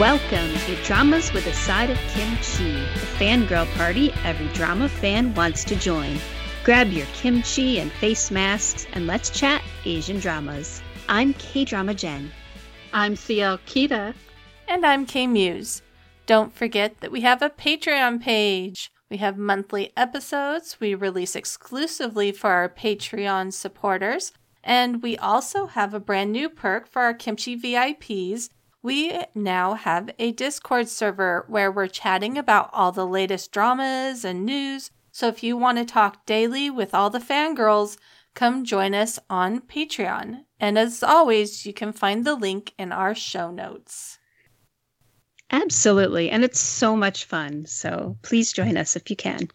Welcome to Dramas with a Side of Kimchi, the fangirl party every drama fan wants to join. Grab your kimchi and face masks and let's chat Asian dramas. I'm K Drama Jen. I'm CL Kita. And I'm K Muse. Don't forget that we have a Patreon page. We have monthly episodes we release exclusively for our Patreon supporters. And we also have a brand new perk for our Kimchi VIPs we now have a Discord server where we're chatting about all the latest dramas and news. So if you want to talk daily with all the fangirls, come join us on Patreon. And as always, you can find the link in our show notes. Absolutely. And it's so much fun. So please join us if you can.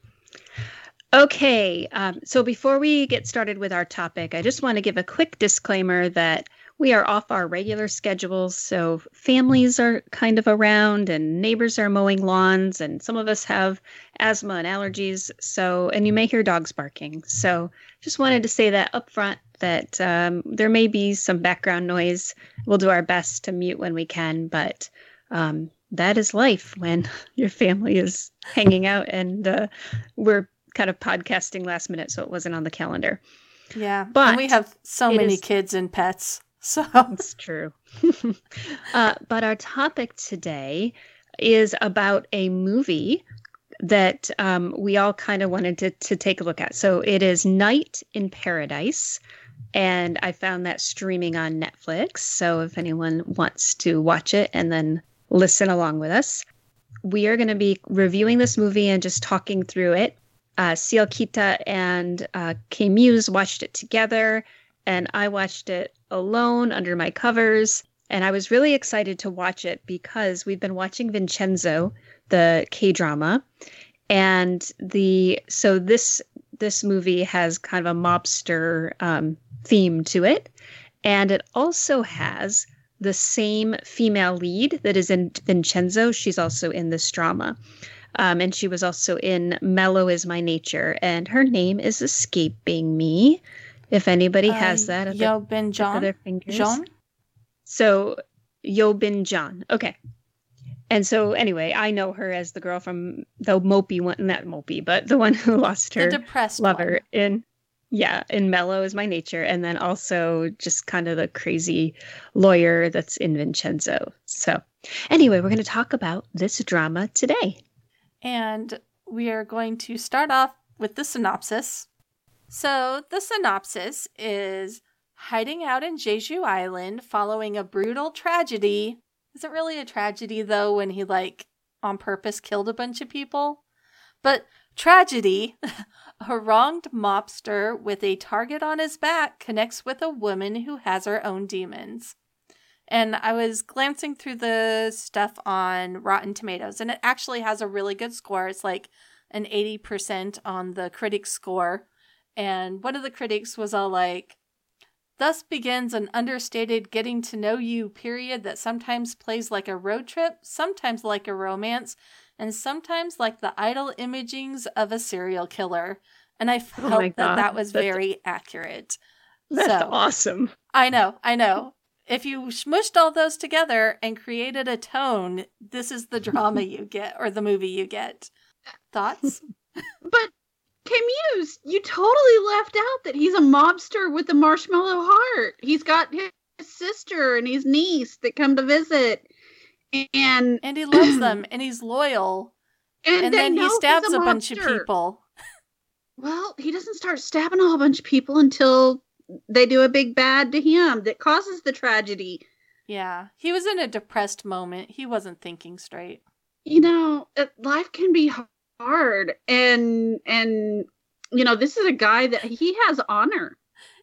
Okay. Um, so before we get started with our topic, I just want to give a quick disclaimer that we are off our regular schedules, so families are kind of around and neighbors are mowing lawns, and some of us have asthma and allergies. So, and you may hear dogs barking. So, just wanted to say that up front that um, there may be some background noise. We'll do our best to mute when we can, but um, that is life when your family is hanging out and uh, we're kind of podcasting last minute, so it wasn't on the calendar. Yeah, but and we have so many is, kids and pets. So it's true. uh, but our topic today is about a movie that um, we all kind of wanted to, to take a look at. So it is Night in Paradise. And I found that streaming on Netflix. So if anyone wants to watch it and then listen along with us, we are going to be reviewing this movie and just talking through it. Uh, Ciel Kita and uh, K Muse watched it together, and I watched it alone under my covers. And I was really excited to watch it because we've been watching Vincenzo, the K drama. And the so this this movie has kind of a mobster um, theme to it. And it also has the same female lead that is in Vincenzo. She's also in this drama. Um, and she was also in Melo is My Nature. And her name is escaping me. If anybody has uh, that at Bin Jeon. Their fingers. John? So Yo Bin Jeon. Okay. And so anyway, I know her as the girl from the mopey one, not mopey, but the one who lost her the depressed lover one. in yeah, in Melo is my nature, and then also just kind of the crazy lawyer that's in Vincenzo. So anyway, we're going to talk about this drama today. And we are going to start off with the synopsis. So, the synopsis is hiding out in Jeju Island following a brutal tragedy. Isn't really a tragedy though when he like on purpose killed a bunch of people. But tragedy, a wronged mobster with a target on his back connects with a woman who has her own demons. And I was glancing through the stuff on Rotten Tomatoes, and it actually has a really good score. It's like an 80% on the critic score. And one of the critics was all like, Thus begins an understated getting to know you period that sometimes plays like a road trip, sometimes like a romance, and sometimes like the idle imagings of a serial killer. And I oh felt oh that that was that's, very accurate. That's so, awesome. I know, I know. If you smushed all those together and created a tone, this is the drama you get or the movie you get. Thoughts? but Muse, you totally left out that he's a mobster with a marshmallow heart. He's got his sister and his niece that come to visit, and and he loves them, and he's loyal. And, and then he stabs a, a bunch of people. Well, he doesn't start stabbing a whole bunch of people until they do a big bad to him that causes the tragedy. Yeah, he was in a depressed moment. He wasn't thinking straight. You know, uh, life can be hard. And and you know this is a guy that he has honor.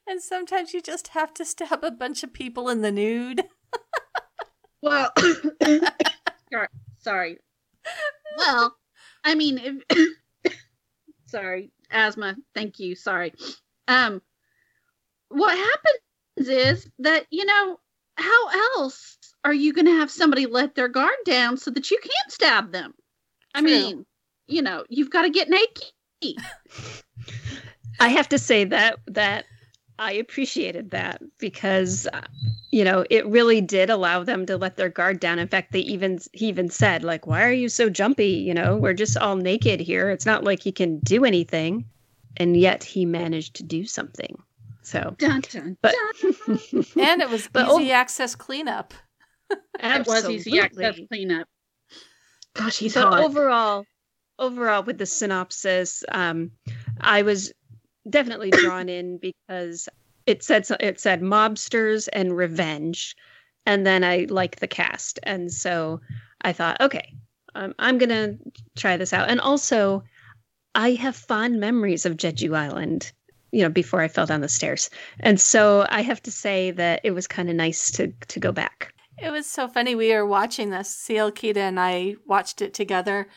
And sometimes you just have to stab a bunch of people in the nude. Well sorry well i mean if sorry asthma. Thank you. Sorry. Um what happens is that you know how else are you going to have somebody let their guard down so that you can't stab them? I mean you know, you've got to get naked. I have to say that that I appreciated that because uh, you know it really did allow them to let their guard down. In fact, they even he even said like, "Why are you so jumpy? You know, we're just all naked here. It's not like he can do anything." And yet he managed to do something. So, dun, dun, but dun. and it was But easy oh- access cleanup. it was easy access cleanup. Gosh, he's but hot. overall overall with the synopsis um i was definitely drawn in because it said it said mobsters and revenge and then i like the cast and so i thought okay um, i'm gonna try this out and also i have fond memories of jeju island you know before i fell down the stairs and so i have to say that it was kind of nice to to go back It was so funny. We were watching this. CL Kita and I watched it together,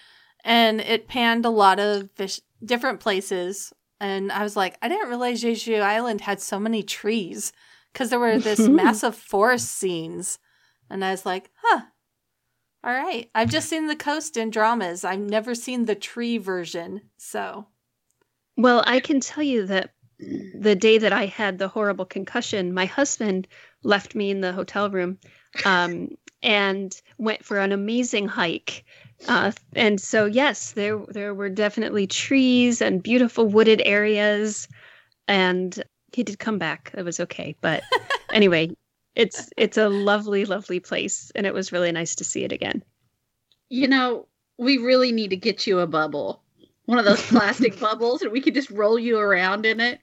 and it panned a lot of vis- different places. And I was like, I didn't realize Jeju Island had so many trees because there were this massive forest scenes. And I was like, huh. All right. I've just seen the coast in dramas. I've never seen the tree version. So, Well, I can tell you that the day that I had the horrible concussion, my husband left me in the hotel room um, and went for an amazing hike. Uh, and so, yes, there there were definitely trees and beautiful wooded areas, and he did come back. It was okay, but anyway, it's it's a lovely, lovely place, and it was really nice to see it again. you know, we really need to get you a bubble. One of those plastic bubbles and we could just roll you around in it.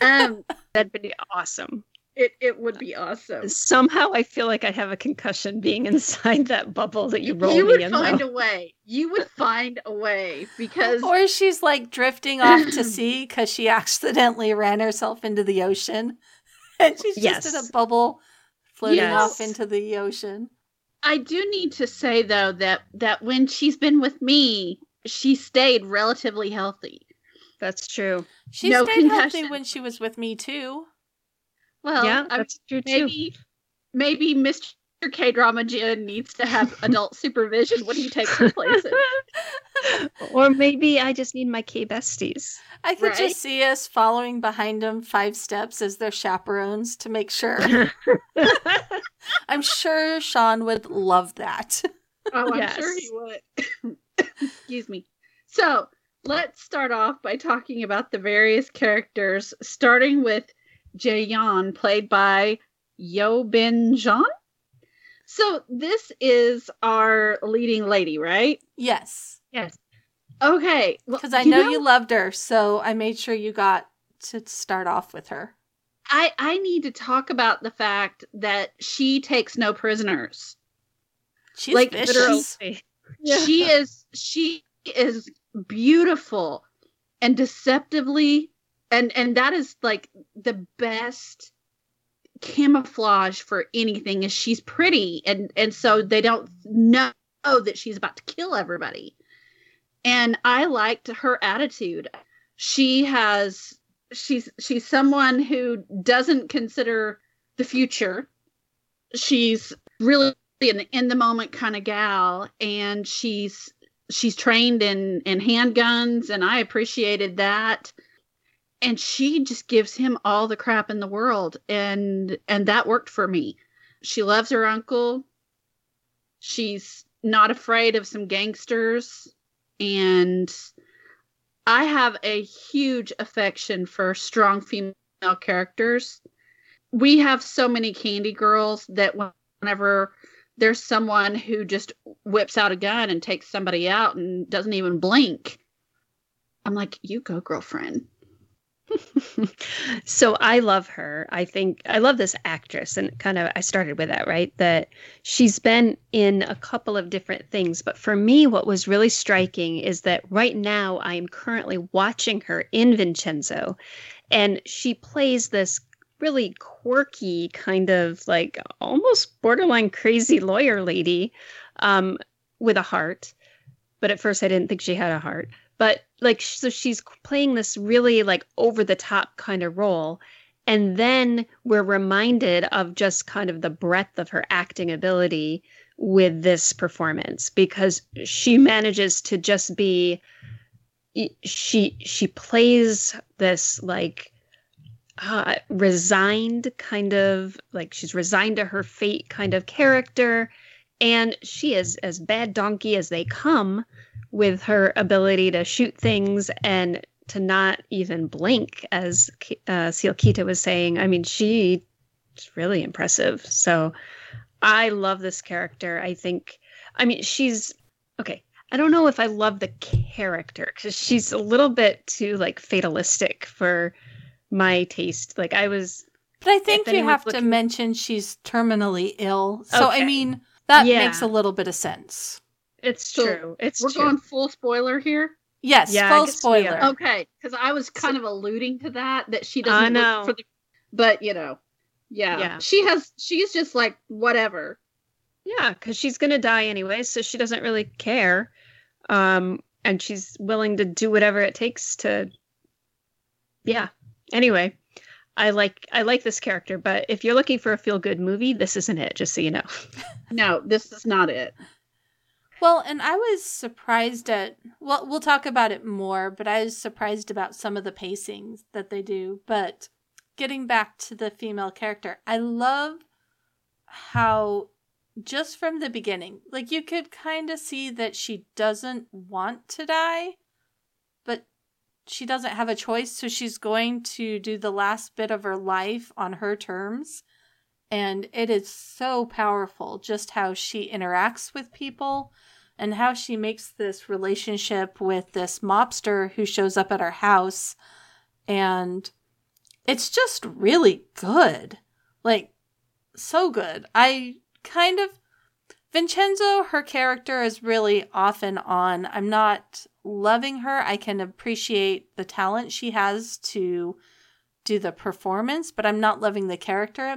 Um That'd be awesome. It, it would be awesome. Somehow, I feel like I have a concussion being inside that bubble that you roll you me would in. find though. a way. You would find a way because or she's like drifting off to sea because she accidentally ran herself into the ocean. And she's just in a bubble floating Yes. off into the ocean. I do need to say though that that when she's been with me, she stayed relatively healthy. That's true. She No stayed healthy when she was with me too. Well, yeah, I- that's true too. maybe maybe Mr. K Drama Jen needs to have adult supervision when he takes her places. or maybe I just need my K besties. I could Right? just see us following behind them five steps as their chaperones to make sure. I'm sure Sean would love that. Oh, I'm Yes. sure he would. Excuse me. So let's start off by talking about the various characters, starting with Jaeyeon, played by Yo Bin Jeon. So this is our leading lady, right? Yes, yes. Okay. well, because I know, you loved her, so I made sure you got to start off with her. I I need to talk about the fact that she takes no prisoners. She's Like, vicious. Literally. She is she is beautiful and deceptively and and that is like the best camouflage for anything is she's pretty and and so they don't know that she's about to kill everybody. And I liked her attitude. She has she's she's someone who doesn't consider the future. She's really an in the moment kind of gal and she's she's trained in in handguns and I appreciated that and she just gives him all the crap in the world and and that worked for me she loves her uncle she's not afraid of some gangsters and I have a huge affection for strong female characters we have so many candy girls that whenever there's someone who just whips out a gun and takes somebody out and doesn't even blink. I'm like, you go, girlfriend. so I love her. I think I love this actress, and kind of I started with that, right? That she's been in a couple of different things, but for me, what was really striking is that right now I am currently watching her in Vincenzo, and she plays this really quirky kind of like almost borderline crazy lawyer lady um, with a heart. But at first, I didn't think she had a heart but like so she's playing this really like over the top kind of role and then we're reminded of just kind of the breadth of her acting ability with this performance because she manages to just be she she plays this like uh, resigned, kind of like she's resigned to her fate kind of character. And she is as bad donkey as they come with her ability to shoot things and to not even blink, as uh, Seal Kita was saying. I mean, she's really impressive. So I love this character. I think, I mean, she's okay. I don't know if I love the character because she's a little bit too like fatalistic for my taste. Like I was, but I think you have looking... to mention she's terminally ill. So okay. I mean, that yeah. makes a little bit of sense. It's so true. It's we're true. going full spoiler here. Yes, yeah, full spoiler. Okay, because I was kind so, of alluding to that that she doesn't I know. for the, but you know, yeah, yeah, she has. She's just like whatever. Yeah, because she's gonna die anyway, so she doesn't really care, um, and she's willing to do whatever it takes to. Yeah. Anyway, I like I like this character, but if you're looking for a feel good movie, this isn't it. Just so you know. no, this is not it. Well, and I was surprised at well, we'll talk about it more, but I was surprised about some of the pacings that they do. But getting back to the female character, I love how just from the beginning, like you could kind of see that she doesn't want to die, but she doesn't have a choice, so she's going to do the last bit of her life on her terms. And it is so powerful just how she interacts with people and how she makes this relationship with this mobster who shows up at her house. And it's just really good. Like, so good. I kind of. Vincenzo, her character is really off and on. I'm not loving her. I can appreciate the talent she has to do the performance, but I'm not loving the character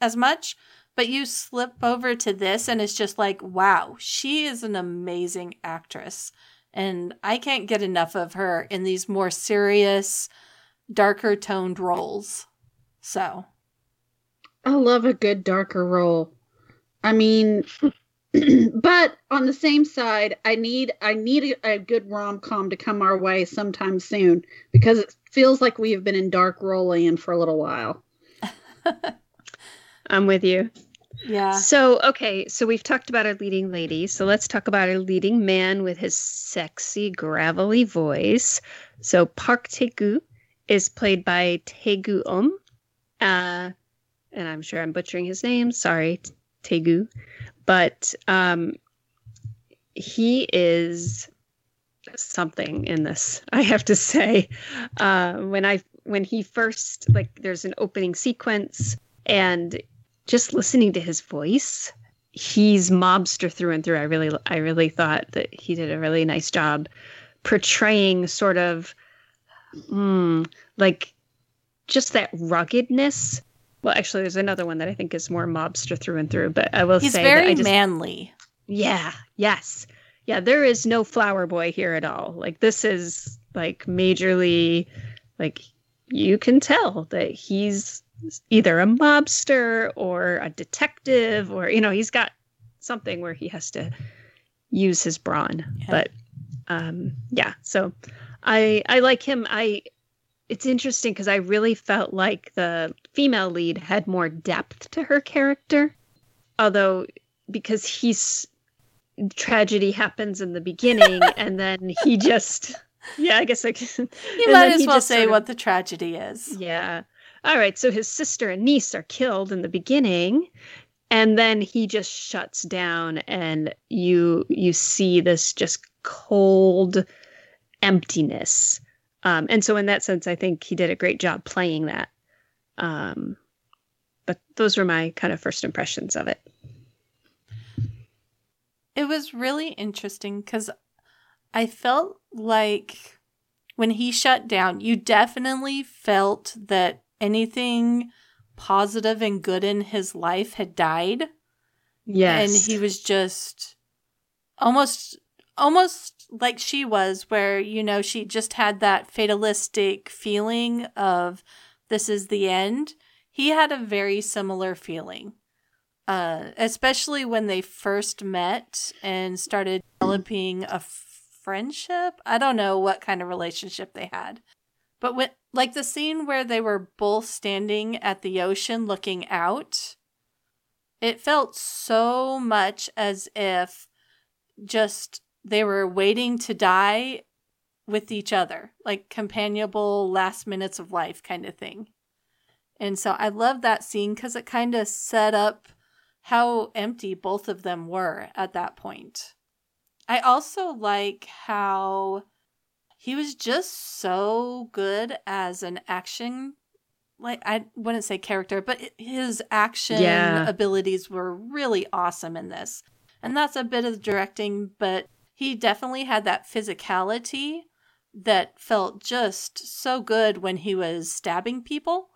as much. But you slip over to this, and it's just like, wow, she is an amazing actress. And I can't get enough of her in these more serious, darker toned roles. So. I love a good darker role. I mean, but on the same side, I need I need a, a good rom com to come our way sometime soon because it feels like we have been in dark role land for a little while. I'm with you. Yeah. So, okay, so we've talked about our leading lady. So let's talk about our leading man with his sexy, gravelly voice. So Park Tae-gu is played by Tae-gu Um. Uh, and I'm sure I'm butchering his name. Sorry, Tae-gu. But um, he is something in this, I have to say. Uh, when I when he first like there's an opening sequence and just listening to his voice, he's mobster through and through. I really, I really thought that he did a really nice job portraying sort of, mm, like, just that ruggedness. Well, actually, there's another one that I think is more mobster through and through. But I will say. he's say very just, manly. Yeah. Yes. Yeah. There is no flower boy here at all. Like this is like majorly, like you can tell that he's either a mobster or a detective or you know he's got something where he has to use his brawn yeah. but um yeah so i i like him i it's interesting because i really felt like the female lead had more depth to her character. Although because he's tragedy happens in the beginning and then he just yeah i guess like you might as well say of, what the tragedy is. Yeah. All right, so his sister and niece are killed in the beginning and then he just shuts down and you you see this just cold emptiness. Um, and so in that sense I think he did a great job playing that. Um, but those were my kind of first impressions of it. It was really interesting cuz I felt like when he shut down, you definitely felt that anything positive and good in his life had died. Yes. And he was just almost almost like she was where you know she just had that fatalistic feeling of this is the end. He had a very similar feeling. Uh, especially when they first met and started developing a friendship. I don't know what kind of relationship they had. But when, like the scene where they were both standing at the ocean looking out, it felt so much as if just they were waiting to die with each other, like companionable last minutes of life kind of thing. And so I love that scene because it kind of set up how empty both of them were at that point. I also like how he was just so good as an action like I wouldn't say character, but his action Yeah. abilities were really awesome in this. And that's a bit of directing, but he definitely had that physicality that felt just so good when he was stabbing people.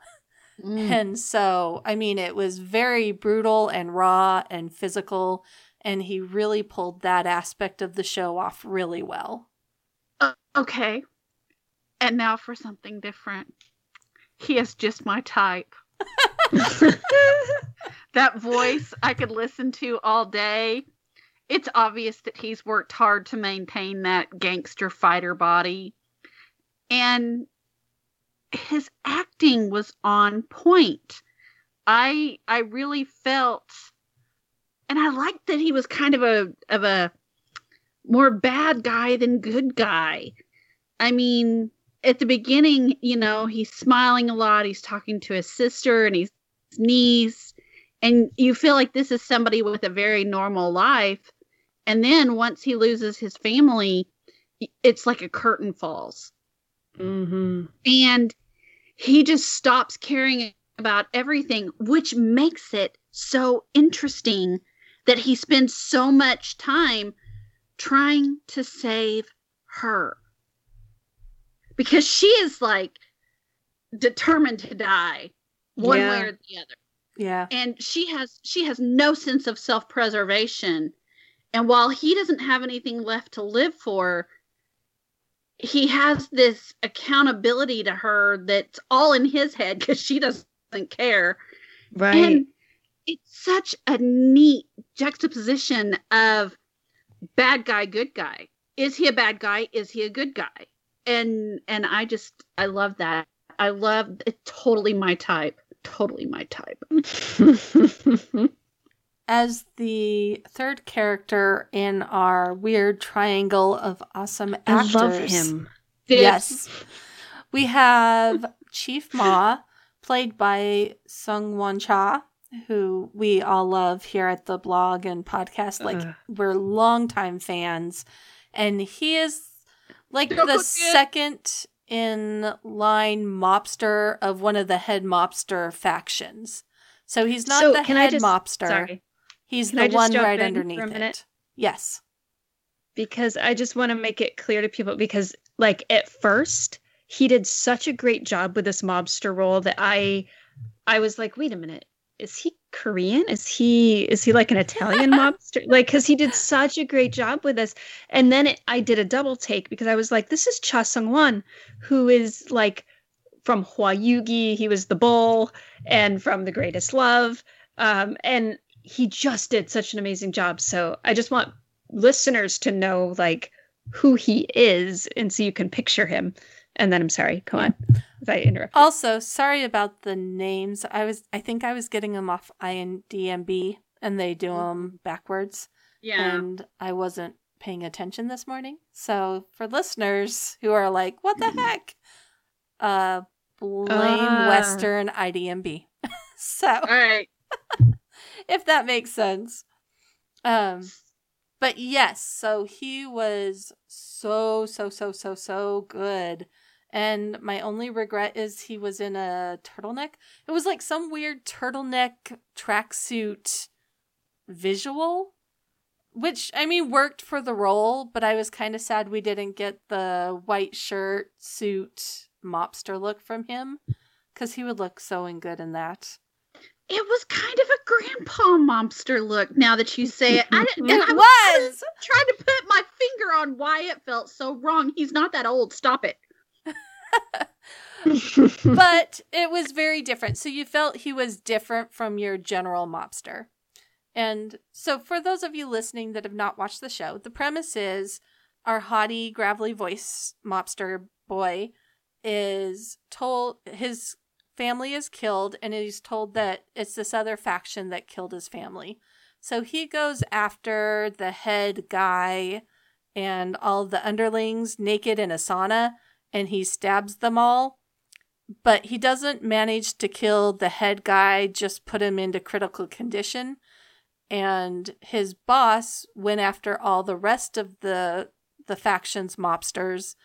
Mm. And so, I mean, it was very brutal and raw and physical, and he really pulled that aspect of the show off really well. Uh, okay. And now for something different. He is just my type. That voice I could listen to all day. It's obvious that he's worked hard to maintain that gangster fighter body. And his acting was on point. I I really felt and I liked that he was kind of a of a more bad guy than good guy. I mean, at the beginning, you know, he's smiling a lot. He's talking to his sister and his niece. And you feel like this is somebody with a very normal life. And then once he loses his family, it's like a curtain falls. hmm And he just stops caring about everything, which makes it so interesting that he spends so much time trying to save her. Because she is like determined to die one Yeah. way or the other. Yeah. And she has she has no sense of self-preservation. And while he doesn't have anything left to live for, he has this accountability to her that's all in his head because she doesn't care. Right. And it's such a neat juxtaposition of bad guy, good guy. Is he a bad guy? Is he a good guy? And and I just I love that. I love it totally my type. Totally my type. As the third character in our weird triangle of awesome actors. I love him. Yes. We have Chief Ma, played by Sung Won Cha, who we all love here at the blog and podcast. Like, Ugh. we're longtime fans. And he is like Don't the second in line mobster of one of the head mobster factions. So he's not So, the can I head just- mobster. Sorry. He's Can the one right underneath it. Yes. because I just want to make it clear to people because like at first he did such a great job with this mobster role that I I was like, wait a minute, is he Korean? Is he is he like an Italian mobster? Like cuz he did such a great job with this. And then it, I did a double take because I was like, this is Cha Sung-won who is like from Hwayugi, he was the bull and from The Greatest Love. Um and he just did such an amazing job. So I just want listeners to know like who he is and so you can picture him and then i'm sorry come on if i interrupt Also, sorry about the names. I was I think I was getting them off IMDb and they do them backwards Yeah. and I wasn't paying attention this morning. So, for listeners who are like, "What the heck?" Uh blame Ah. Western IDMB. so, All right. if that makes sense. Um but yes, so he was so so so so so good. And my only regret is he was in a turtleneck. It was like some weird turtleneck tracksuit visual which I mean worked for the role, but I was kind of sad we didn't get the white shirt suit mobster look from him cuz he would look so in good in that. It was kind of a grandpa monster look now that you say it. I didn't, and I was was. trying to put my finger on why it felt so wrong. He's not that old. Stop it. but it was very different. So you felt he was different from your general mobster. And so, for those of you listening that have not watched the show, the premise is our haughty, gravelly voice mobster boy is told his family is killed and he's told that it's this other faction that killed his family. So he goes after the head guy and all the underlings naked in a sauna and he stabs them all. But he doesn't manage to kill the head guy, just put him into critical condition. And his boss went after all the rest of the the faction's mobsters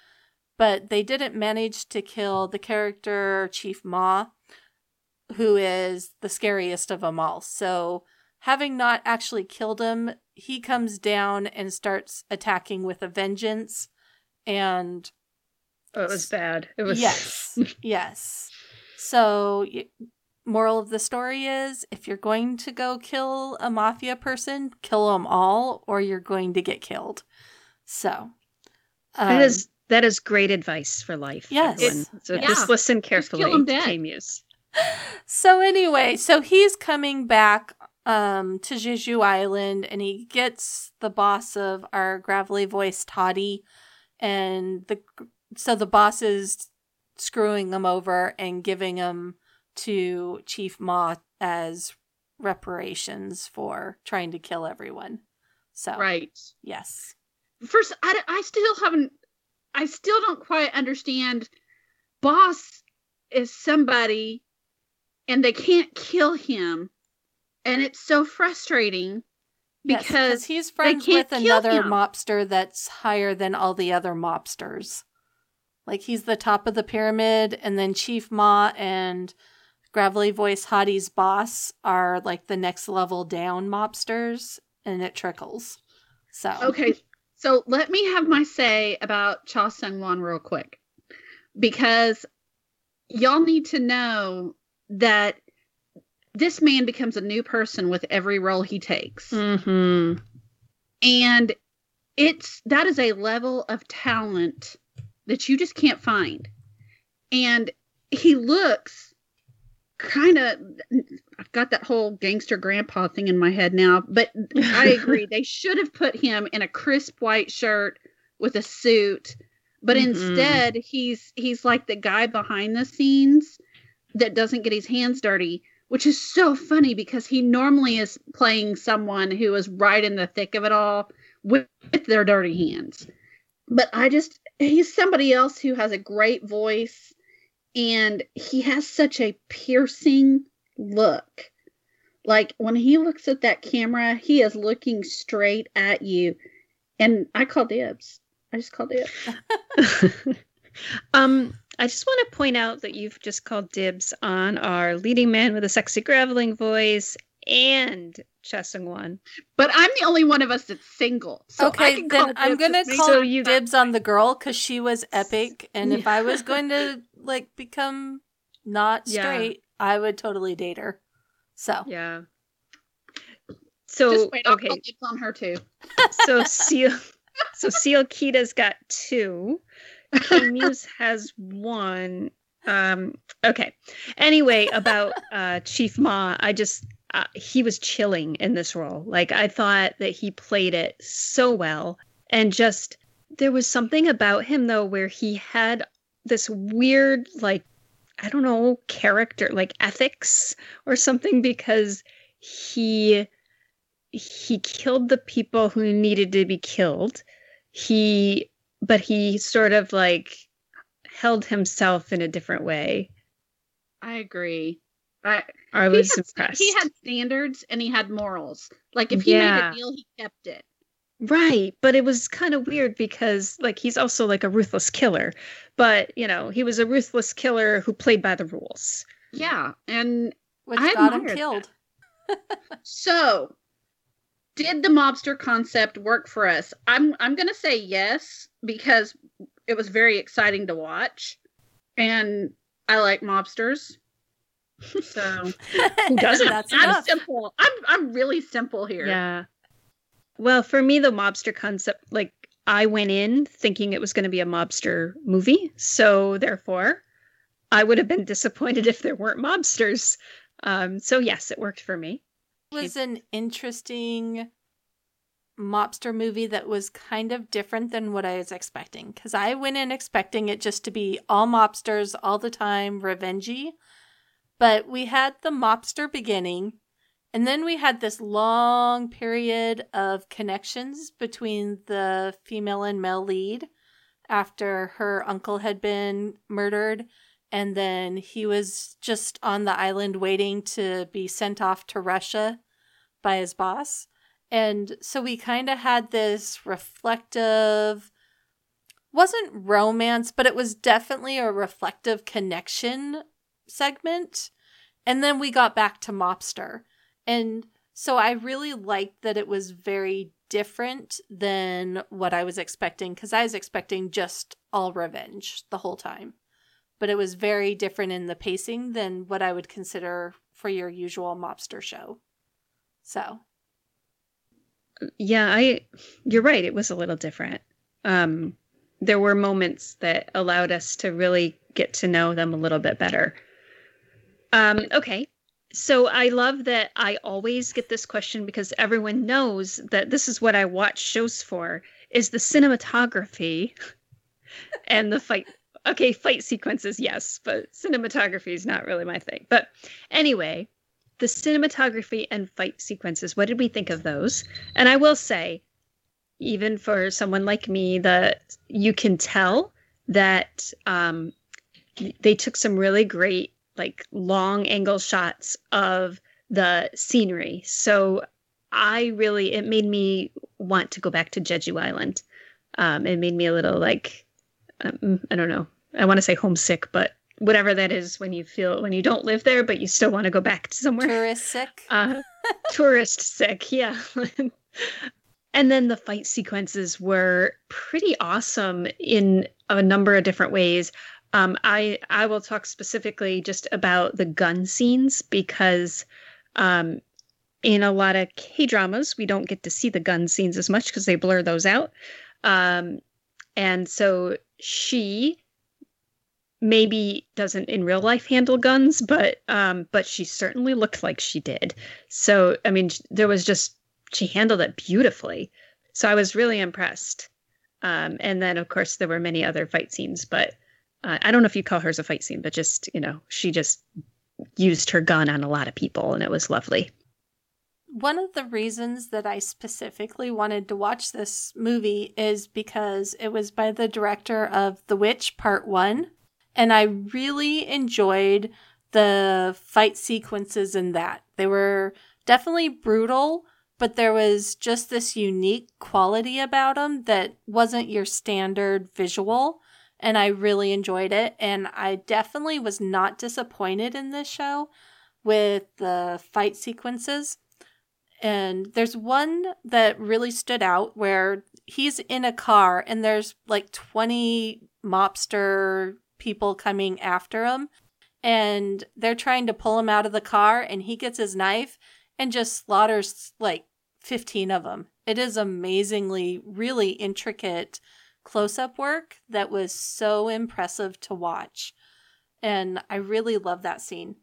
but they didn't manage to kill the character Chief Ma, who is the scariest of them all. So, having not actually killed him, he comes down and starts attacking with a vengeance. And oh, it was bad. It was yes, yes. So, moral of the story is if you're going to go kill a mafia person, kill them all, or you're going to get killed. So, um, that is that is great advice for life. Yes. So yeah. just listen carefully. Camus. So anyway, so he's coming back um to Jeju Island and he gets the boss of our gravelly voice Hottie and the so the boss is screwing him over and giving him to Chief Ma as reparations for trying to kill everyone. So Right. Yes. First I, I still haven't I still don't quite understand. Boss is somebody and they can't kill him. And it's so frustrating because yes, he's friends with another mobster that's higher than all the other mobsters. Like he's the top of the pyramid, and then Chief Ma and Gravelly Voice Hottie's boss are like the next level down mobsters, and it trickles. So okay, so let me have my say about Cha Sung Won real quick. Because y'all need to know that this man becomes a new person with every role he takes. Mm-hmm. And it's that is a level of talent that you just can't find. And he looks kind of I've got that whole gangster grandpa thing in my head now, but I agree. they should have put him in a crisp white shirt with a suit, but mm-hmm. instead he's he's like the guy behind the scenes that doesn't get his hands dirty, which is so funny because he normally is playing someone who is right in the thick of it all with, with their dirty hands. But I just he's somebody else who has a great voice and he has such a piercing look. Like when he looks at that camera, he is looking straight at you. And I call dibs. I just called dibs. um, I just want to point out that you've just called dibs on our leading man with a sexy graveling voice and Cha one. But I'm the only one of us that's single. So okay, then I'm gonna call so you dibs on the girl because she was epic. And if I was going to like become not straight, yeah. I would totally date her. So yeah. So Just wait, okay, on her too. so Seal, so Seal Kita's got two. Muse has one. Um. Okay. Anyway, about uh Chief Ma, I just uh, he was chilling in this role. Like I thought that he played it so well, and just there was something about him though where he had this weird like I don't know character like ethics or something because he he killed the people who needed to be killed. He but he sort of like held himself in a different way. I agree. I I was he had, impressed. He had standards and he had morals. Like if he yeah. made a deal, he kept it. Right, but it was kind of weird because like he's also like a ruthless killer, but you know, he was a ruthless killer who played by the rules. Yeah, and which I got him killed. so, did the mobster concept work for us? I'm I'm going to say yes because it was very exciting to watch and I like mobsters. So, who doesn't? That's I'm enough. simple. I'm I'm really simple here. Yeah. Well, for me, the mobster concept, like I went in thinking it was going to be a mobster movie. So therefore, I would have been disappointed if there weren't mobsters. Um, so yes, it worked for me. It was an interesting mobster movie that was kind of different than what I was expecting. Because I went in expecting it just to be all mobsters all the time, revengey. But we had the mobster beginning, and then we had this long period of connections between the female and male lead after her uncle had been murdered. And then he was just on the island waiting to be sent off to Russia by his boss. And so we kind of had this reflective, wasn't romance, but it was definitely a reflective connection segment. And then we got back to Mobster. And so I really liked that it was very different than what I was expecting because I was expecting just all revenge the whole time. But it was very different in the pacing than what I would consider for your usual mobster show. So yeah, I you're right. It was a little different. Um, there were moments that allowed us to really get to know them a little bit better. Um, okay, so I love that I always get this question because everyone knows that this is what I watch shows for is the cinematography and the fight okay fight sequences yes but cinematography is not really my thing. But anyway the cinematography and fight sequences what did we think of those? And i will say even for someone like me that you can tell that um, they took some really great like long angle shots of the scenery. So i really it made me want to go back to jeju island. Um, it made me a little like um, i don't know. I want to say homesick but whatever that is when you feel when you don't live there but you still want to go back to somewhere. Tourist sick. Uh, tourist sick yeah. And then the fight sequences were pretty awesome in a number of different ways um, i i will talk specifically just about the gun scenes because um, in a lot of k dramas we don't get to see the gun scenes as much because they blur those out um, and so she maybe doesn't in real life handle guns, but um, but she certainly looked like she did. So I mean, there was just she handled it beautifully. So I was really impressed. Um, and then of course there were many other fight scenes, but uh, I don't know if you call hers a fight scene, but just you know she just used her gun on a lot of people, and it was lovely. One of the reasons that I specifically wanted to watch this movie is because it was by the director of The Witch Part 1, and I really enjoyed the fight sequences in that. They were definitely brutal, but there was just this unique quality about them that wasn't your standard visual. And I really enjoyed it. And I definitely was not disappointed in this show with the fight sequences. And there's one that really stood out where he's in a car and there's like 20 mobster people coming after him and they're trying to pull him out of the car and he gets his knife and just slaughters like 15 of them. It is amazingly really intricate close-up work that was so impressive to watch. And I really love that scene.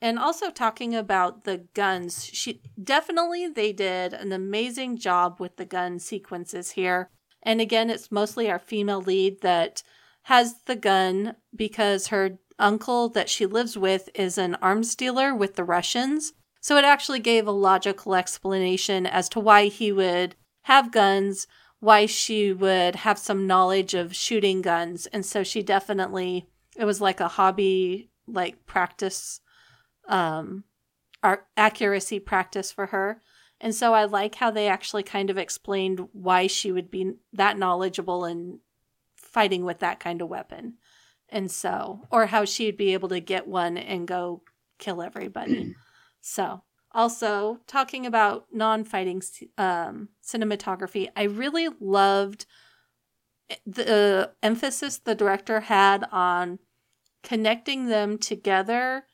And also talking about the guns, she definitely they did an amazing job with the gun sequences here. And again, it's mostly our female lead that has the gun because her uncle that she lives with is an arms dealer with the Russians. So it actually gave a logical explanation as to why he would have guns, why she would have some knowledge of shooting guns. And so she definitely, it was like a hobby, like practice, um, accuracy practice for her. And so I like how they actually kind of explained why she would be that knowledgeable in fighting with that kind of weapon. And so, or how she'd be able to get one and go kill everybody. so, also talking about non fighting um, cinematography, I really loved the uh, emphasis the director had on connecting them together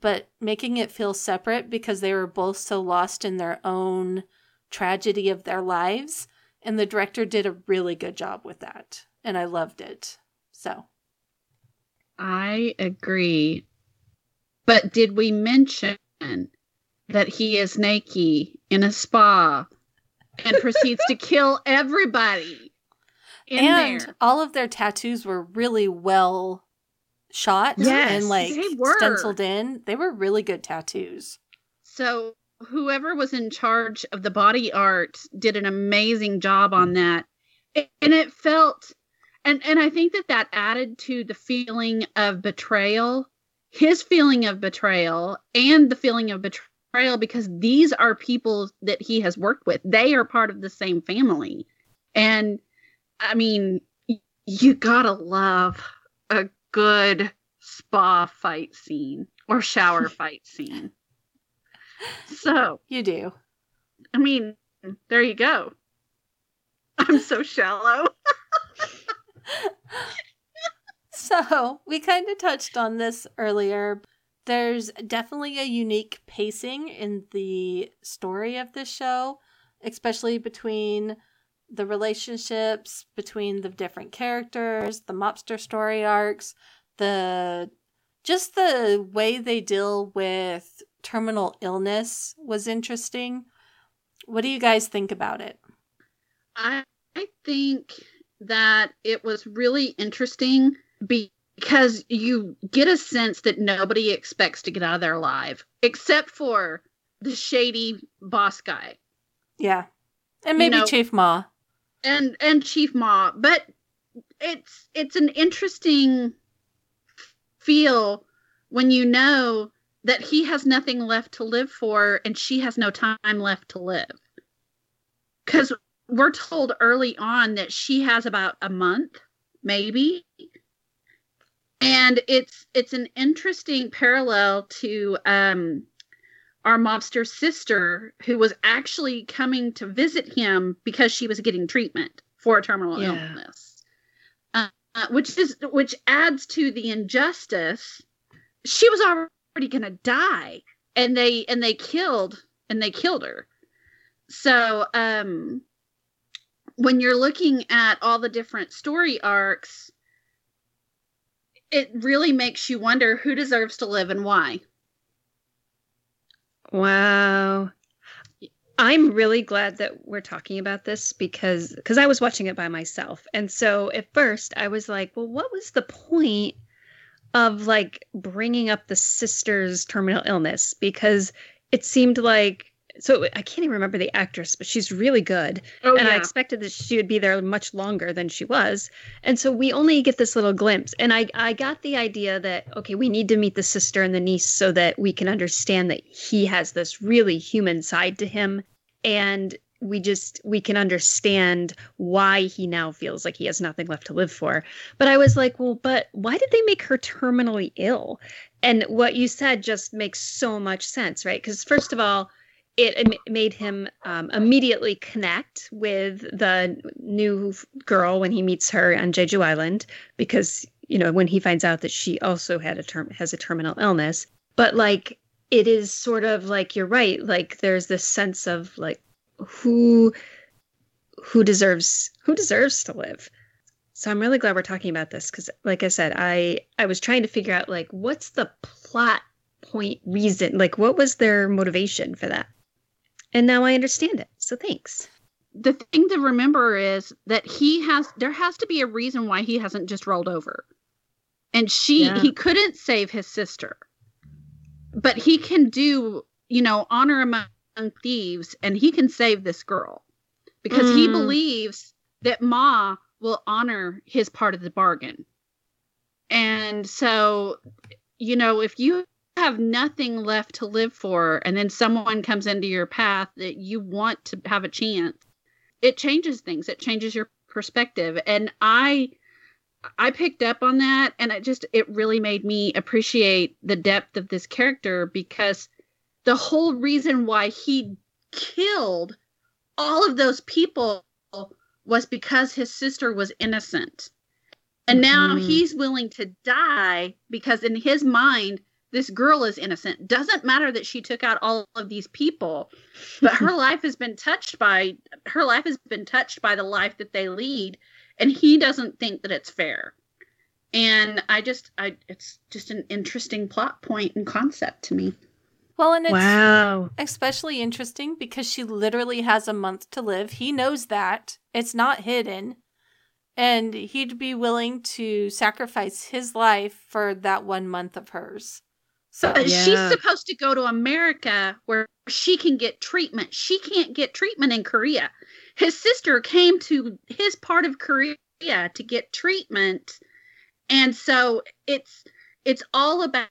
but making it feel separate because they were both so lost in their own tragedy of their lives and the director did a really good job with that and I loved it. So I agree. But did we mention that he is naked in a spa and proceeds to kill everybody. and there. all of their tattoos were really well shot Yes, and like stenciled in. They were really good tattoos. So whoever was in charge of the body art did an amazing job on that. And it felt and and I think that that added to the feeling of betrayal, his feeling of betrayal and the feeling of betrayal because these are people that he has worked with. They are part of the same family. And I mean, you got to love a good spa fight scene or shower fight scene. So, You do. I mean, there you go. I'm so shallow. So, we kind of touched on this earlier. There's definitely a unique pacing in the story of this show, especially between the relationships between the different characters, the mobster story arcs, the just the way they deal with terminal illness was interesting. What do you guys think about it? I, I think that it was really interesting because you get a sense that nobody expects to get out of there alive, except for the shady boss guy Yeah. And You maybe know- Chief Ma. and and Chief Ma. But it's it's an interesting feel when you know that he has nothing left to live for and she has no time left to live. Because we're told early on that she has about a month, maybe. And it's it's an interesting parallel to um our mobster sister who was actually coming to visit him because she was getting treatment for a terminal Yeah. illness. Uh, uh, which is which adds to the injustice. She was already going to die and they and they killed and they killed her. So um when you're looking at all the different story arcs it really makes you wonder who deserves to live and why Wow. I'm really glad that we're talking about this because because I was watching it by myself. And so at first I was like, well, what was the point of like bringing up the sister's terminal illness because it seemed like so I can't even remember the actress, but she's really good. oh and I expected that she would be there much longer than she was. And so we only get this little glimpse. And I, I got the idea that, okay, we need to meet the sister and the niece so that we can understand that he has this really human side to him. And we just, we can understand why he now feels like he has nothing left to live for. But I was like, well, but why did they make her terminally ill? And what you said just makes so much sense, right? Because, first of all, it made him um, immediately connect with the new girl when he meets her on Jeju Island because you know when he finds out that she also had a term has a terminal illness. But like it is sort of like you're right. Like there's this sense of like who who deserves who deserves to live. So I'm really glad we're talking about this because, like I said, I I was trying to figure out like what's the plot point reason like what was their motivation for that and now i understand it. So thanks. The thing to remember is that he has there has to be a reason why he hasn't just rolled over. And she Yeah. he couldn't save his sister. But he can do you know honor among thieves and he can save this girl. Because he Mm. believes that ma will honor his part of the bargain. And so you know if you have nothing left to live for and then someone comes into your path that you want to have a chance it changes things. It changes your perspective. And i i picked up on that and it just it really made me appreciate the depth of this character because the whole reason why he killed all of those people was because his sister was innocent. And now Mhm. he's willing to die because in his mind this girl is innocent doesn't matter that she took out all of these people but her life has been touched by her life has been touched by the life that they lead and he doesn't think that it's fair and i just i it's just an interesting plot point and concept to me Well, and it's wow. especially interesting because she literally has a month to live. He knows that. It's not hidden. And he'd be willing to sacrifice his life for that one month of hers. So, But she's supposed to go to America where she can get treatment. She can't get treatment in Korea. His sister came to his part of Korea to get treatment. And so it's it's all about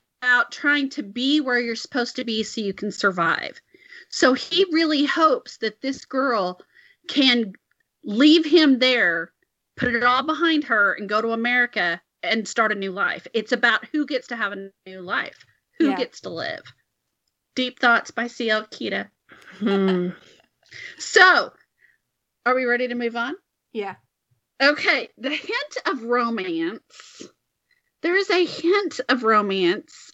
trying to be where you're supposed to be so you can survive. So he really hopes that this girl can leave him there, put it all behind her and go to America and start a new life. It's about who gets to have a new life who Yeah. gets to live. Deep Thoughts by C.L. Kita. Hmm. So, are we ready to move on? yeah. Okay, the hint of romance. There is a hint of romance.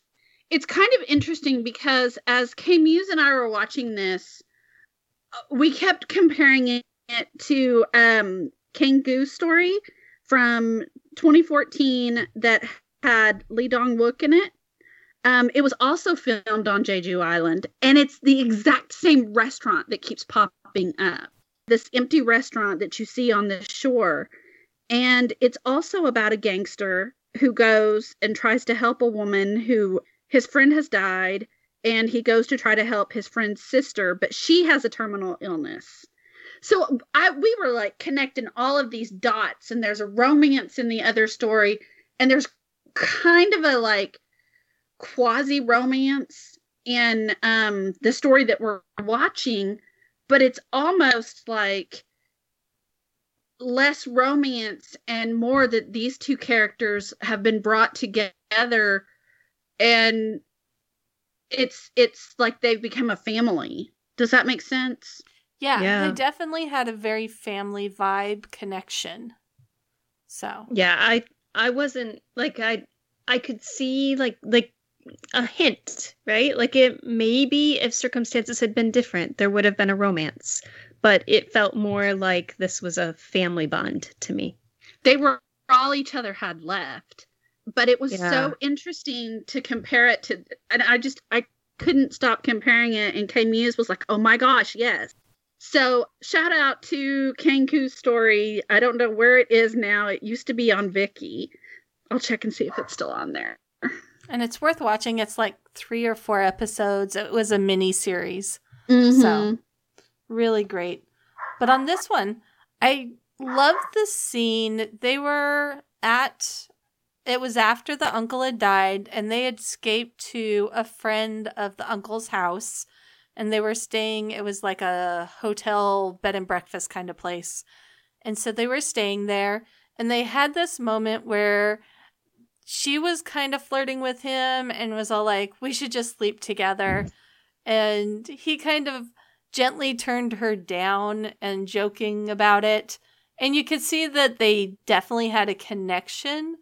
It's kind of interesting because as K Muse and I were watching this, we kept comparing it to um Kang Goo's story from 2014 that had Lee Dong Wook in it. Um, it was also filmed on Jeju Island, and it's the exact same restaurant that keeps popping up. This empty restaurant that you see on the shore. And it's also about a gangster who goes and tries to help a woman who his friend has died, and he goes to try to help his friend's sister, but she has a terminal illness. So I we were like connecting all of these dots, and there's a romance in the other story, and there's kind of a like quasi romance in um the story that we're watching, but it's almost like less romance and more that these two characters have been brought together and it's it's like they've become a family. Does that make sense? Yeah. Yeah. They definitely had a very family vibe connection. So, Yeah, I I wasn't like I I could see like like a hint, right? Like it maybe if circumstances had been different, there would have been a romance, but it felt more like this was a family bond to me. They were all each other had left. But it was Yeah. so interesting to compare it to and I just I couldn't stop comparing it and K Muse was like, "Oh my gosh, yes." So, shout out to Kang Goo's story. I don't know where it is now. It used to be on Viki. I'll check and see if it's still on there. And it's worth watching. It's like three or four episodes. It was a mini series. Mm-hmm. So, really great. But on this one, I love the scene. They were at, it was after the uncle had died, and they had escaped to a friend of the uncle's house. And they were staying, it was like a hotel bed and breakfast kind of place. And so they were staying there, and they had this moment where she was kind of flirting with him and was all like, we should just sleep together. And he kind of gently turned her down and joking about it. And you could see that they definitely had a connection,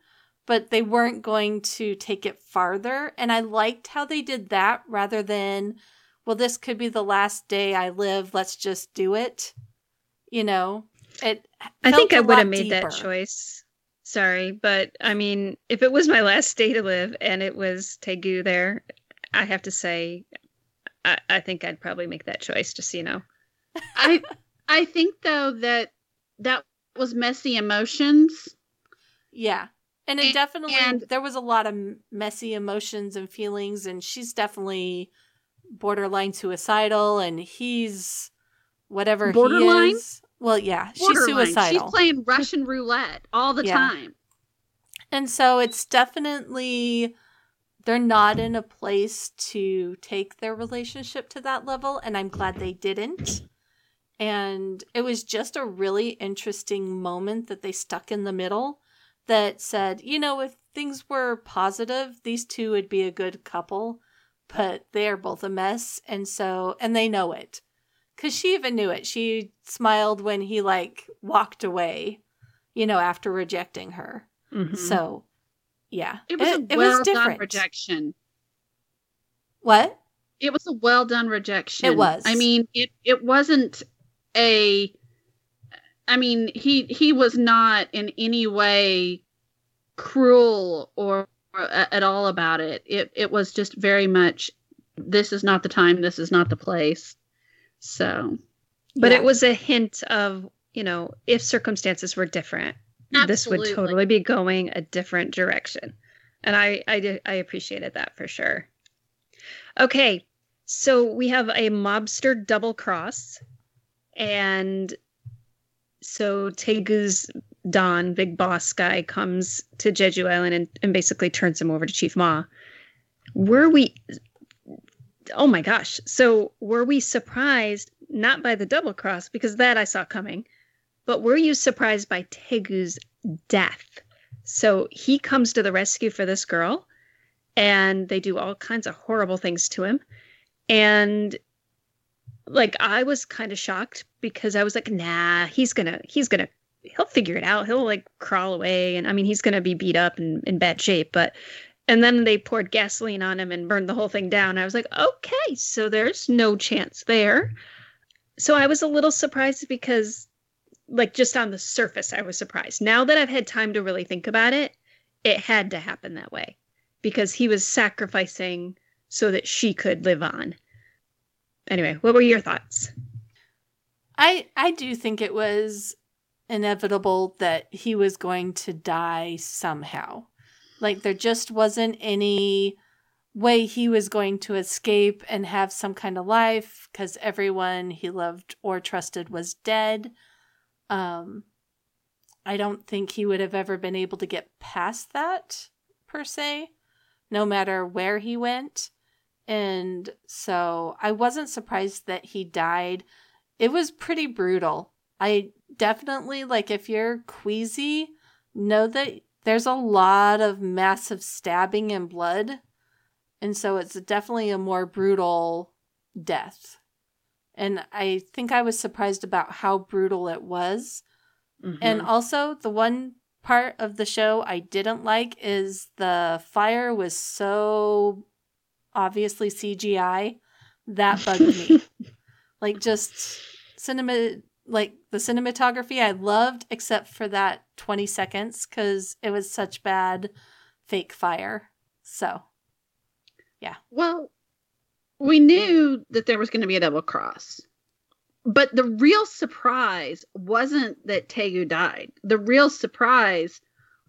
but they weren't going to take it farther. And I liked how they did that rather than, well, this could be the last day I live. Let's just do it. You know, it. I think I would have made that choice. Sorry, but I mean, if it was my last day to live and it was Tegu there, I have to say, I, I think I'd probably make that choice. Just so you know. I I think though that that was messy emotions. Yeah. And it And- definitely, and- there was a lot of messy emotions and feelings, and she's definitely borderline suicidal, and he's whatever Borderline? he is. Well, yeah, she's suicidal. She's playing Russian roulette all the Yeah. time. And so it's definitely they're not in a place to take their relationship to that level and I'm glad they didn't. And it was just a really interesting moment that they stuck in the middle that said, you know, if things were positive, these two would be a good couple, but they are both a mess and so and they know it. Cuz she even knew it. She smiled when he like walked away, you know, after rejecting her. Mhm. So, yeah, It was a it well was done rejection. What? It was a well done rejection. It was. I mean, it it wasn't a. I mean, he he was not in any way cruel or, or at all about it. It it was just very much this is not the time, this is not the place. So, but Yeah. it was a hint of, you know, if circumstances were different, this would totally be going a different direction. And I I did I appreciated that for sure. Okay. So we have a mobster double cross and so Tegu's Don, big boss guy, comes to Jeju Island and, and basically turns him over to Chief Ma. Were we oh my gosh. So were we surprised not by the double cross because that I saw coming, but were you surprised by Tegu's death? So he comes to the rescue for this girl and they do all kinds of horrible things to him. And like I was kind of shocked because I was like, nah, he's gonna he's gonna he'll figure it out. He'll like crawl away and I mean he's gonna be beat up and in bad shape, but and then they poured gasoline on him and burned the whole thing down. I was like, okay, so there's no chance there. So I was a little surprised because, like, just on the surface, I was surprised. Now that I've had time to really think about it, it had to happen that way because he was sacrificing so that she could live on. Anyway, what were your thoughts? I I do think it was inevitable that he was going to die somehow. Like there just wasn't any way he was going to escape and have some kind of life cuz everyone he loved or trusted was dead. Um I don't think he would have ever been able to get past that per se, no matter where he went. And so I wasn't surprised that he died it was pretty brutal. I definitely like if you're queasy, know that there's a lot of massive stabbing and blood. And so it's definitely a more brutal death. And I think I was surprised about how brutal it was. Mm-hmm. And also, the one part of the show I didn't like is the fire was so obviously CGI. That bugged me. like just cinema like the cinematography I loved except for that 20 seconds cuz it was such bad fake fire. So, yeah. Well, we knew that there was going to be a double cross. But the real surprise wasn't that Tegu died. The real surprise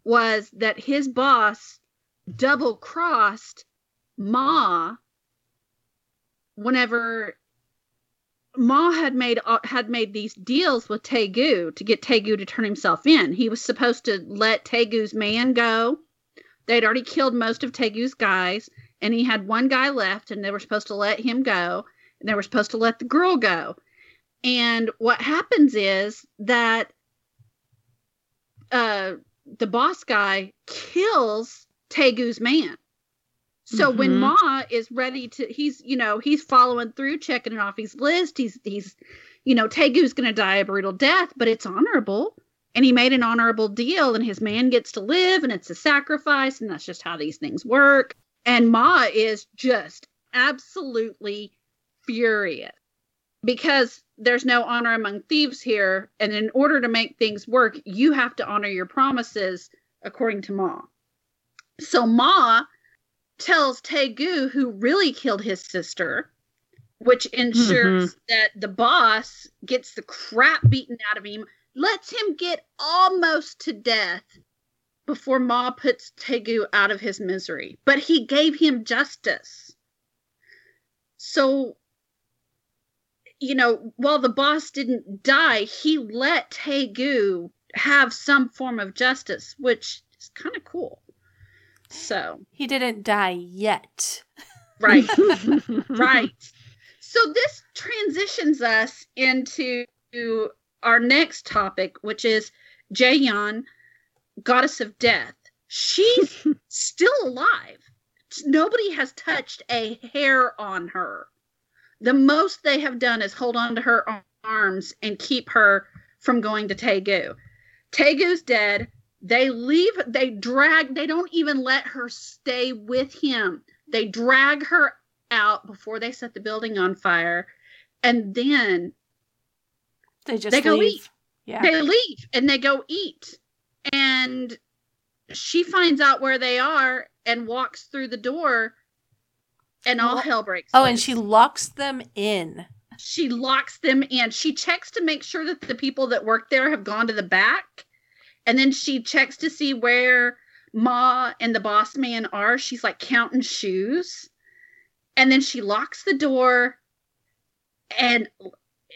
was that his boss double crossed Ma whenever Ma had made uh, had made these deals with Tegu to get Tegu to turn himself in. He was supposed to let Tegu's man go. They'd already killed most of Tegu's guys and he had one guy left and they were supposed to let him go and they were supposed to let the girl go and what happens is that uh the boss guy kills tegu's man so when Mhm. ma is ready to he's you know he's following through checking it off his list he's he's you know tegu's gonna die a brutal death but it's honorable and he made an honorable deal and his man gets to live and it's a sacrifice and that's just how these things work and Ma is just absolutely furious because there's no honor among thieves here. And in order to make things work, you have to honor your promises, according to Ma. So Ma tells Tegu, who really killed his sister, which ensures mm-hmm. that the boss gets the crap beaten out of him, lets him get almost to death before Ma puts Tegu out of his misery. But he gave him justice. So, you know, while the boss didn't die, he let Tegu have some form of justice, which is kind of cool. So, he didn't die yet. right, right. So, this transitions us into our next topic, which is Jaeyeon, goddess of death. She's still alive. Nobody has touched a hair on her. The most they have done is hold on to her arms and keep her from going to Tegu. Tegu's dead. They leave, they drag, they don't even let her stay with him. They drag her out before they set the building on fire. And then They just They go leave. eat. Yeah. they leave and they go eat. And she finds out where they are and walks through the door and all hell breaks Oh, loose. and she locks them in. she locks them in. She checks to make sure that the people that work there have gone to the back. And then she checks to see where Ma and the boss man are. She's like counting shoes. And then she locks the door and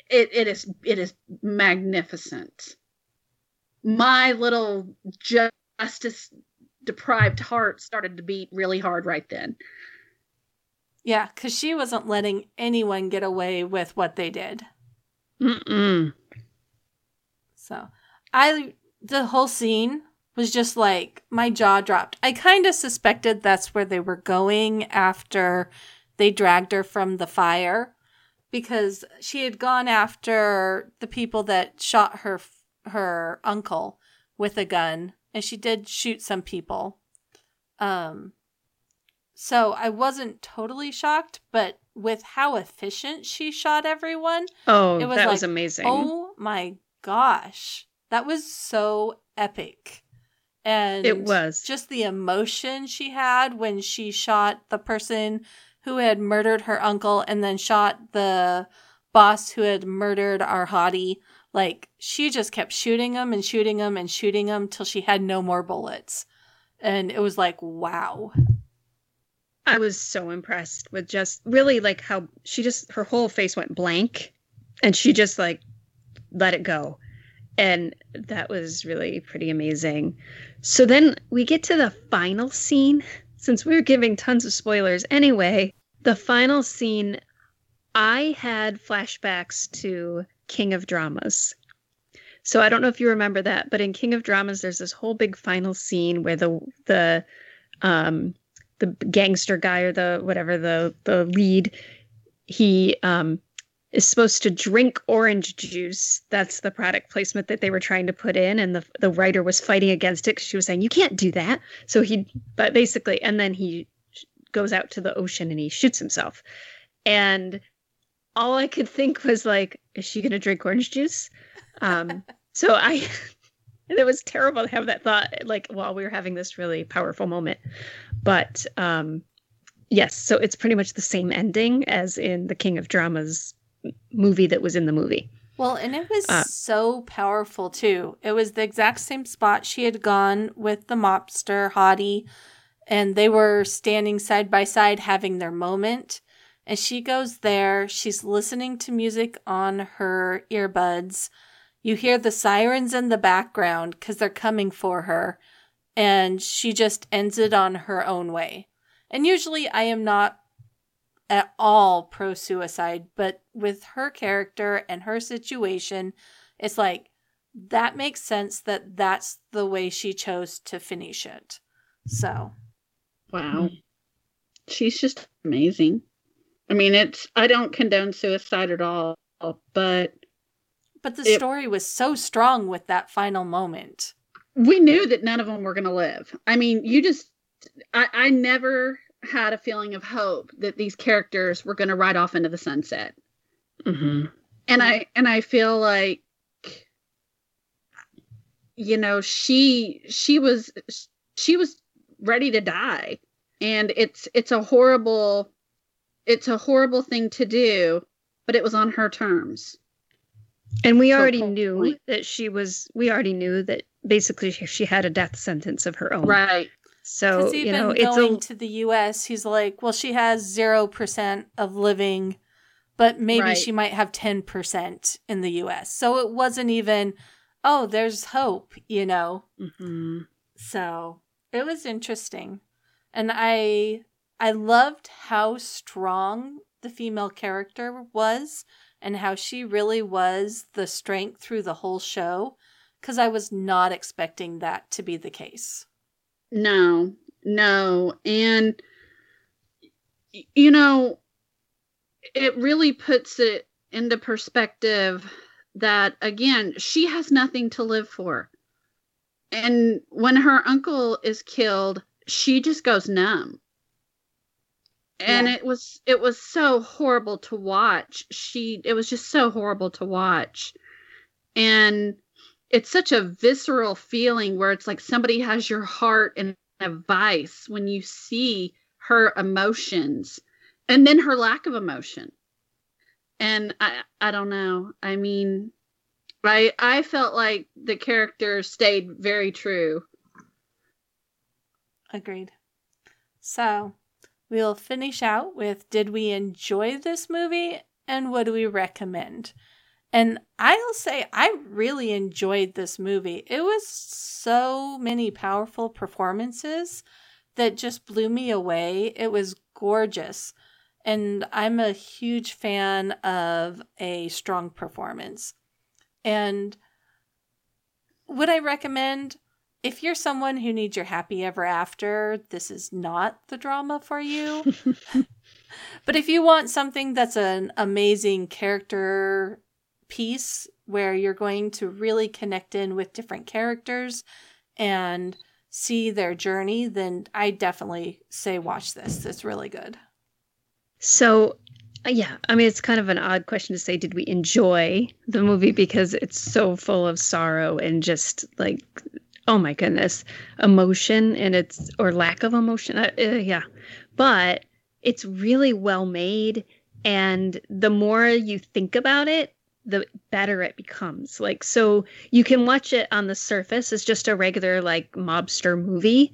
it, it is it is magnificent. My little justice deprived heart started to beat really hard right then. Yeah, because she wasn't letting anyone get away with what they did. Mm-mm. So I the whole scene was just like my jaw dropped. I kind of suspected that's where they were going after they dragged her from the fire because she had gone after the people that shot her her uncle with a gun and she did shoot some people. Um so I wasn't totally shocked, but with how efficient she shot everyone, Oh, It was that was amazing. Oh my gosh. That was so epic. And It was. just the emotion she had when she shot the person who had murdered her uncle and then shot the boss who had murdered our hottie. Like she just kept shooting him and shooting him and shooting him till she had no more bullets. And it was like, wow. I was so impressed with just really like how she just her whole face went blank and she just like let it go. And that was really pretty amazing. So then we get to the final scene. Since we are giving tons of spoilers anyway, the final scene, I had flashbacks to King of Dramas. So I don't know if you remember that, but in King of Dramas, there's this whole big final scene where the the um, the gangster guy or the whatever the the lead he um is supposed to drink orange juice. That's the product placement that they were trying to put in and the the writer was fighting against it. she was saying you can't do that. So he but basically and then he goes out to the ocean and he shoots himself. And all i could think was like is she going to drink orange juice? Um so i and it was terrible to have that thought like while we were having this really powerful moment. But um yes so it's pretty much the same ending as in the king of dramas movie that was in the movie Well, and it was Uh, so powerful too. It was the exact same spot she had gone with the mobster hottie, and they were standing side by side having their moment. And she goes there, she's listening to music on her earbuds. You hear the sirens in the background because they're coming for her, and she just ends it on her own way. And usually I am not at all pro suicide, but with her character and her situation, it's like that makes sense that that's the way she chose to finish it. So, Wow. Mm-hmm. She's just amazing. I mean, it's, I don't condone suicide at all, but but the It- story was so strong with that final moment. we knew that none of them were going to live. I mean, you just, I, I never had a feeling of hope that these characters were going to ride off into the sunset. mm-hmm. And I, and I feel like, you know, she, she was, she was ready to die. And it's, it's a horrible, it's a horrible thing to do, but it was on her terms. and we So already knew point- that she was we already knew that basically she, she had a death sentence of her own Right. So Because you even know it's going a to the US, he's like, well, she has 0% of living, but maybe Right. she might have 10% in the US. So it wasn't even, oh, there's hope, you know? Mhm. So it was interesting. And I I loved how strong the female character was and how she really was the strength through the whole show because I was not expecting that to be the case. No, no. And, you know, it really puts it into perspective that, again, she has nothing to live for. And when her uncle is killed, she just goes numb. And Yeah. it was it was so horrible to watch. She it was just so horrible to watch. And it's such a visceral feeling where it's like somebody has your heart in a vice when you see her emotions and then her lack of emotion. And I I don't know. I mean, I I felt like the character stayed very true. Agreed. So, we'll finish out with did we enjoy this movie and what do we recommend? And I'll say I really enjoyed this movie. It was so many powerful performances that just blew me away. It was gorgeous. And I'm a huge fan of a strong performance. And would I recommend if you're someone who needs your happy ever after, this is not the drama for you. but if you want something that's an amazing character piece where you're going to really connect in with different characters and see their journey, then I definitely say watch this. It's really good. So, uh, yeah, I mean, it's kind of an odd question to say, did we enjoy the movie? Because it's so full of sorrow and just like, oh my goodness, emotion and it's, or lack of emotion. Uh, uh, yeah. But it's really well made. And the more you think about it, the better it becomes. Like, so you can watch it on the surface as just a regular, like, mobster movie.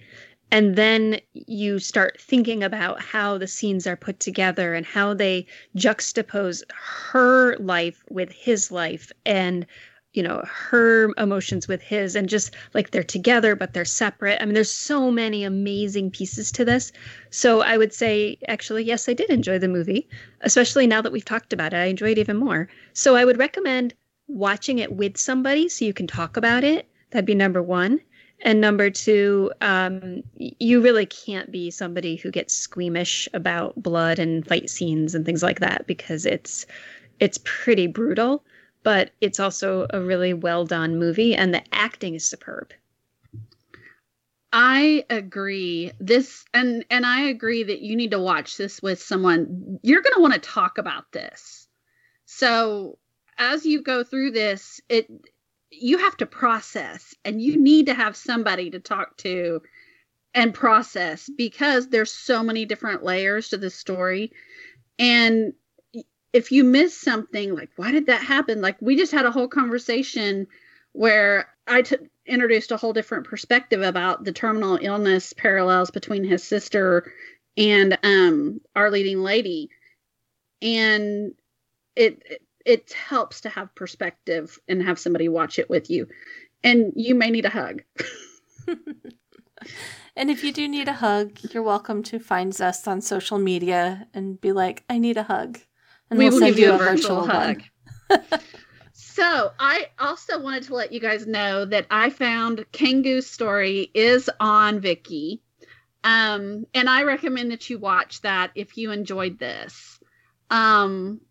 And then you start thinking about how the scenes are put together and how they juxtapose her life with his life and you know her emotions with his and just like they're together but they're separate. I mean there's so many amazing pieces to this. So i would say actually yes i did enjoy the movie especially now that we've talked about it. I enjoyed it even more. So i would recommend watching it with somebody so you can talk about it. That'd be number one. And number two um, you really can't be somebody who gets squeamish about blood and fight scenes and things like that because it's it's pretty brutal but it's also a really well done movie and the acting is superb. I agree. This and and I agree that you need to watch this with someone. You're going to want to talk about this. So, as you go through this, it you have to process and you need to have somebody to talk to and process because there's so many different layers to the story and if you miss something like why did that happen? Like we just had a whole conversation where I t- introduced a whole different perspective about the terminal illness parallels between his sister and um, our leading lady. And it, it it helps to have perspective and have somebody watch it with you. And you may need a hug. And if you do need a hug you're welcome to find us on social media and be like i need a hug and we we'll will give you a, virtual, virtual hug. so I also wanted to let you guys know that I found Kang Goo's story is on Viki. Um, and I recommend that you watch that if you enjoyed this. Um,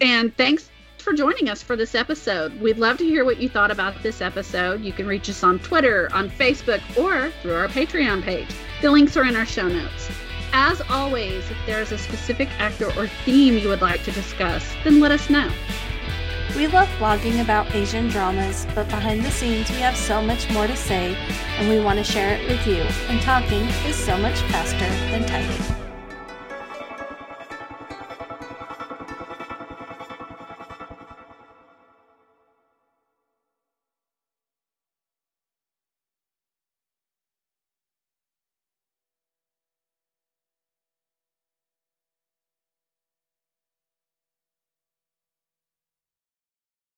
and thanks for joining us for this episode. We'd love to hear what you thought about this episode. You can reach us on Twitter, on Facebook, or through our Patreon page. The links are in our show notes. As always, if there is a specific actor or theme you would like to discuss, then let us know. We love blogging about Asian dramas, but behind the scenes we have so much more to say, and we want to share it with you, and talking is so much faster than typing.